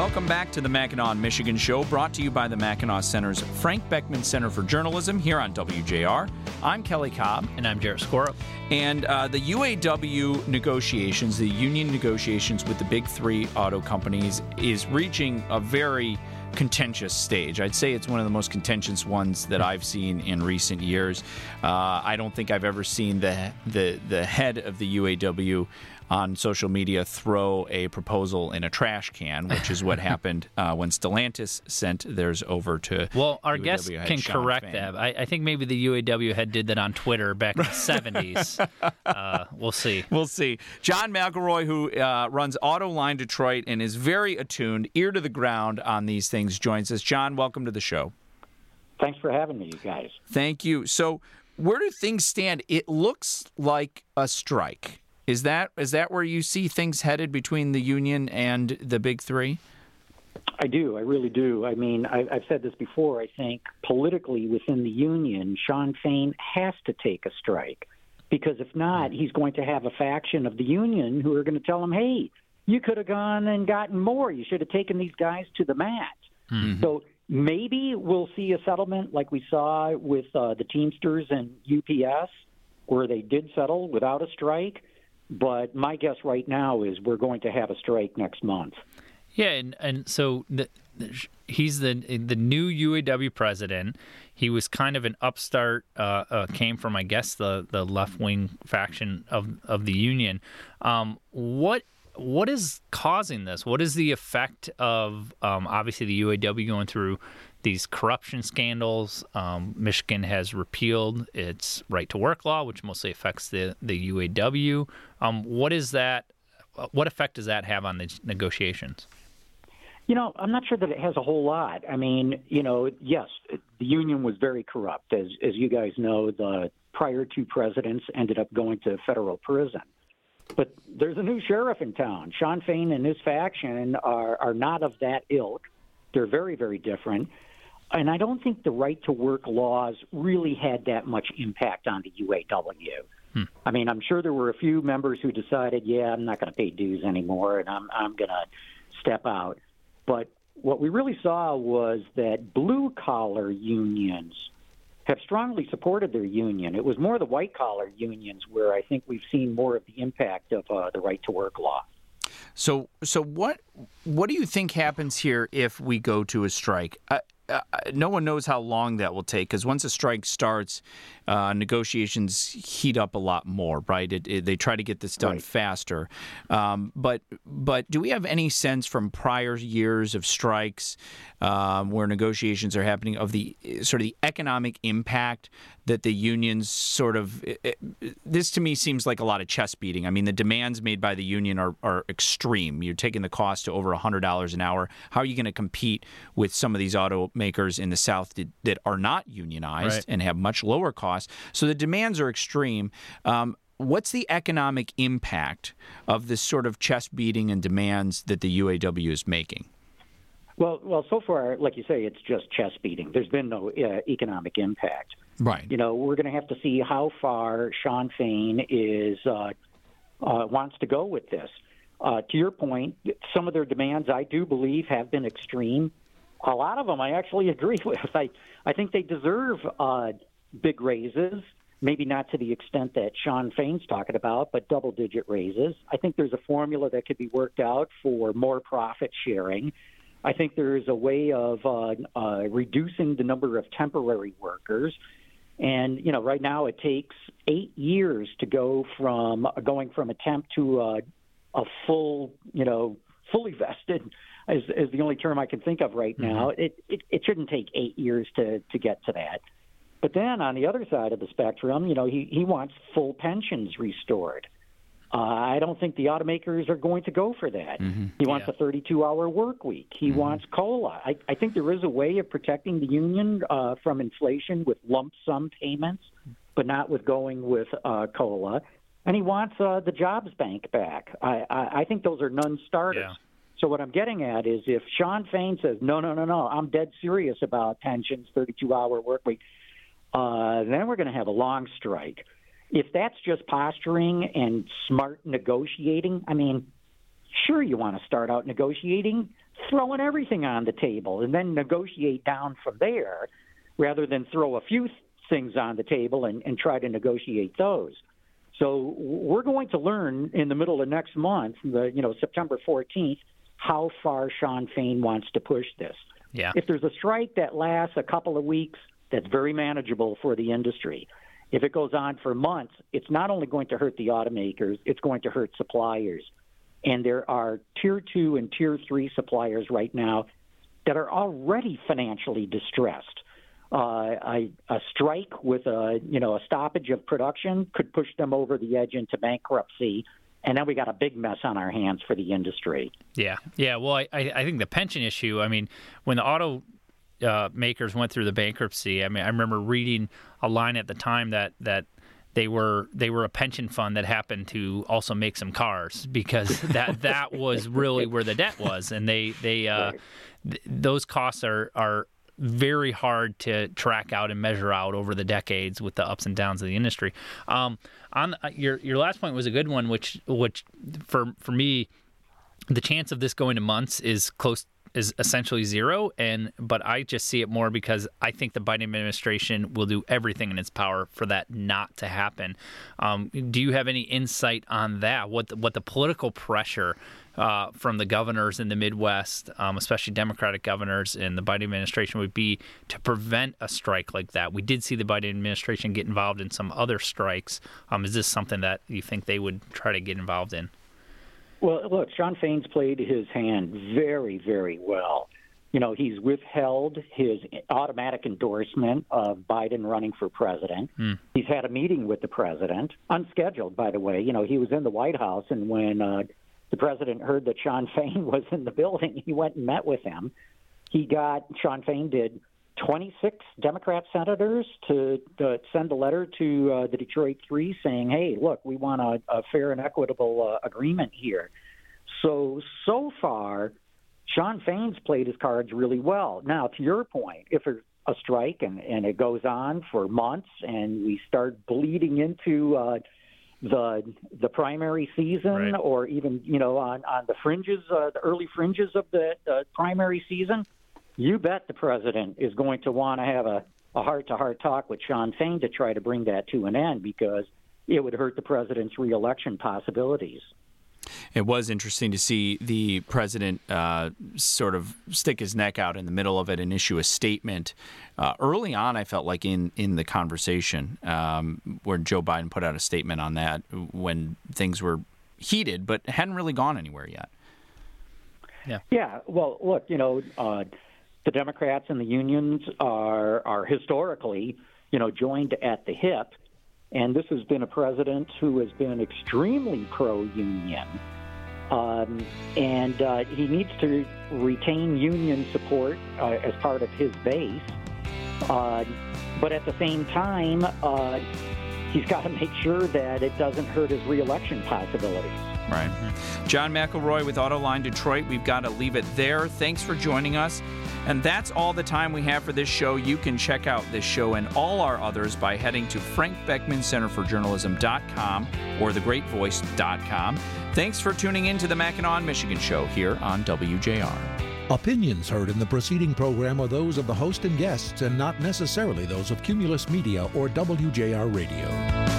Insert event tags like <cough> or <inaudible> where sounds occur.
Welcome back to the Mackinac, Michigan show, brought to you by the Mackinac Center's Frank Beckman Center for Journalism here on WJR. I'm Kelly Cobb. And I'm Jarrett Skora. And uh, the UAW negotiations, the union negotiations with the big three auto companies, is reaching a very contentious stage. I'd say it's one of the most contentious ones that I've seen in recent years. Uh, I don't think I've ever seen the the the head of the UAW on social media throw a proposal in a trash can, which is what <laughs> happened uh, when Stellantis sent theirs over to. Well, our UAW guest can Shawn correct Fain. that. I, I think maybe the UAW had did that on Twitter back in the <laughs> 70s. Uh, we'll see. We'll see. John McElroy, who uh, runs Autoline Detroit and is very attuned, ear to the ground on these things, joins us. John, welcome to the show. Thanks for having me, you guys. Thank you. So, where do things stand? It looks like a strike. Is that is that where you see things headed between the union and the big three? I do. I really do. I mean, I, I've said this before. I think politically within the union, Shawn Fain has to take a strike because if not, he's going to have a faction of the union who are going to tell him, "Hey, you could have gone and gotten more. You should have taken these guys to the mat." So maybe we'll see a settlement like we saw with uh, the Teamsters and UPS, where they did settle without a strike. But my guess right now is we're going to have a strike next month. Yeah, and, and so the, the, he's the the new UAW president. He was kind of an upstart, uh, uh, came from, I guess, the, the left wing faction of, of the union. Um, what what is causing this? What is the effect of um, obviously the UAW going through these corruption scandals? Um, Michigan has repealed its right to work law, which mostly affects the the UAW. Um, what is that? What effect does that have on the negotiations? You know, I'm not sure that it has a whole lot. I mean, you know, yes, the union was very corrupt, as as you guys know. The prior two presidents ended up going to federal prison. But there's a new sheriff in town. Shawn Fain and his faction are are not of that ilk. They're very very different. And I don't think the right to work laws really had that much impact on the UAW. Hmm. I mean, I'm sure there were a few members who decided, yeah, I'm not going to pay dues anymore, and I'm I'm going to step out. But what we really saw was that blue collar unions have strongly supported their union. It was more the white collar unions where I think we've seen more of the impact of uh, the right to work law. So, so what what do you think happens here if we go to a strike? Uh, uh, no one knows how long that will take because once a strike starts, uh, negotiations heat up a lot more. Right? It, it, they try to get this done Right. faster. Um, but but do we have any sense from prior years of strikes um, where negotiations are happening of the sort of the economic impact that the unions sort of it, this to me seems like a lot of chest beating. I mean, the demands made by the union are, are extreme. You're taking the cost to over hundred dollars an hour. How are you going to compete with some of these automakers in the South that, that are not unionized Right. and have much lower costs? So the demands are extreme. Um, What's the economic impact of this sort of chest beating and demands that the UAW is making? Well, well, so far, like you say, it's just chest beating. There's been no uh, economic impact. Right. You know, we're going to have to see how far Shawn Fain is uh, uh, wants to go with this. Uh, to your point, some of their demands, I do believe, have been extreme. A lot of them, I actually agree <laughs> with. I I think they deserve uh, big raises. Maybe not to the extent that Shawn Fain's talking about, but double-digit raises. I think there's a formula that could be worked out for more profit sharing. I think there is a way of uh, uh, reducing the number of temporary workers. And you know, right now it takes eight years to go from going from a temp to a, a full, you know, fully vested. Is, is the only term I can think of right now. It, it it shouldn't take eight years to to get to that. But then on the other side of the spectrum, you know, he he wants full pensions restored. Uh, I don't think the automakers are going to go for that. He wants Yeah. a 32 hour work week. He wants COLA. I, I think there is a way of protecting the union uh, from inflation with lump sum payments, but not with going with uh, COLA. And he wants uh, the jobs bank back. I, I, I think those are non starters. Yeah. So what I'm getting at is if Shawn Fain says, no, no, no, no, I'm dead serious about pensions, 32 hour work week, uh, then we're going to have a long strike. If that's just posturing and smart negotiating, I mean, sure, you want to start out negotiating throwing everything on the table and then negotiate down from there rather than throw a few things on the table and, and try to negotiate those. So we're going to learn in the middle of next month, the you know September 14th, how far Shawn Fain wants to push this. Yeah. If there's a strike that lasts a couple of weeks, that's very manageable for the industry. If it goes on for months, it's not only going to hurt the automakers, it's going to hurt suppliers. And there are tier two and tier three suppliers right now that are already financially distressed. Uh, a, a strike with a you know a stoppage of production could push them over the edge into bankruptcy, and then we got a big mess on our hands for the industry. Yeah, yeah. Well, I, I think the pension issue. I mean, when the auto uh, makers went through the bankruptcy, I mean, I remember reading a line at the time that that they were they were a pension fund that happened to also make some cars because <laughs> that that was really where the debt was, and they they uh, th- those costs are are very hard to track out and measure out over the decades with the ups and downs of the industry. Um, on uh, your your last point was a good one, which which for for me, the chance of this going to months is close is essentially zero and but I just see it more because I think the Biden administration will do everything in its power for that not to happen. Um, do you have any insight on that? What the, what the political pressure uh, from the governors in the Midwest, um, especially Democratic governors in the Biden administration, would be to prevent a strike like that. We did see the Biden administration get involved in some other strikes. Um, is this something that you think they would try to get involved in? Well, look, Shawn Fain's played his hand very, very well. You know, he's withheld his automatic endorsement of Biden running for president. Hmm. He's had a meeting with the president, unscheduled, by the way. You know, he was in the White House, and when uh, the president heard that Shawn <laughs> Fain was in the building, he went and met with him. He got, Shawn Fain did 26 Democrat senators to, to send a letter to uh, the Detroit Three saying, hey, look, we want a, a fair and equitable uh, agreement here. So, so far, Shawn Fain's played his cards really well. Now, to your point, if a, a strike and, and it goes on for months and we start bleeding into uh, the the primary season right. or even you know on on the fringes uh, the early fringes of the, the primary season you bet the president is going to want to have a, a heart-to-heart talk with Shawn Fain to try to bring that to an end because it would hurt the president's reelection possibilities. It was interesting to see the president uh, sort of stick his neck out in the middle of it and issue a statement. Uh, early on, I felt like in in the conversation um, where Joe Biden put out a statement on that when things were heated, but hadn't really gone anywhere yet. Yeah. Yeah. Well, look, you know. Uh, the Democrats and the unions are are historically, you know, joined at the hip, and this has been a president who has been extremely pro-union, um, and uh, he needs to retain union support uh, as part of his base, uh, but at the same time, uh, he's <laughs> got to make sure that it doesn't hurt his reelection possibilities. Right. John McElroy with Autoline Detroit. We've got to leave it there. Thanks for joining us. And that's all the time we have for this show. You can check out this show and all our others by heading to Frank Beckman Center for Journalism.com or thegreatvoice.com. Thanks for tuning in to the Mackinac Michigan Show here on WJR. Opinions heard in the preceding program are those of the host and guests and not necessarily those of Cumulus Media or WJR Radio.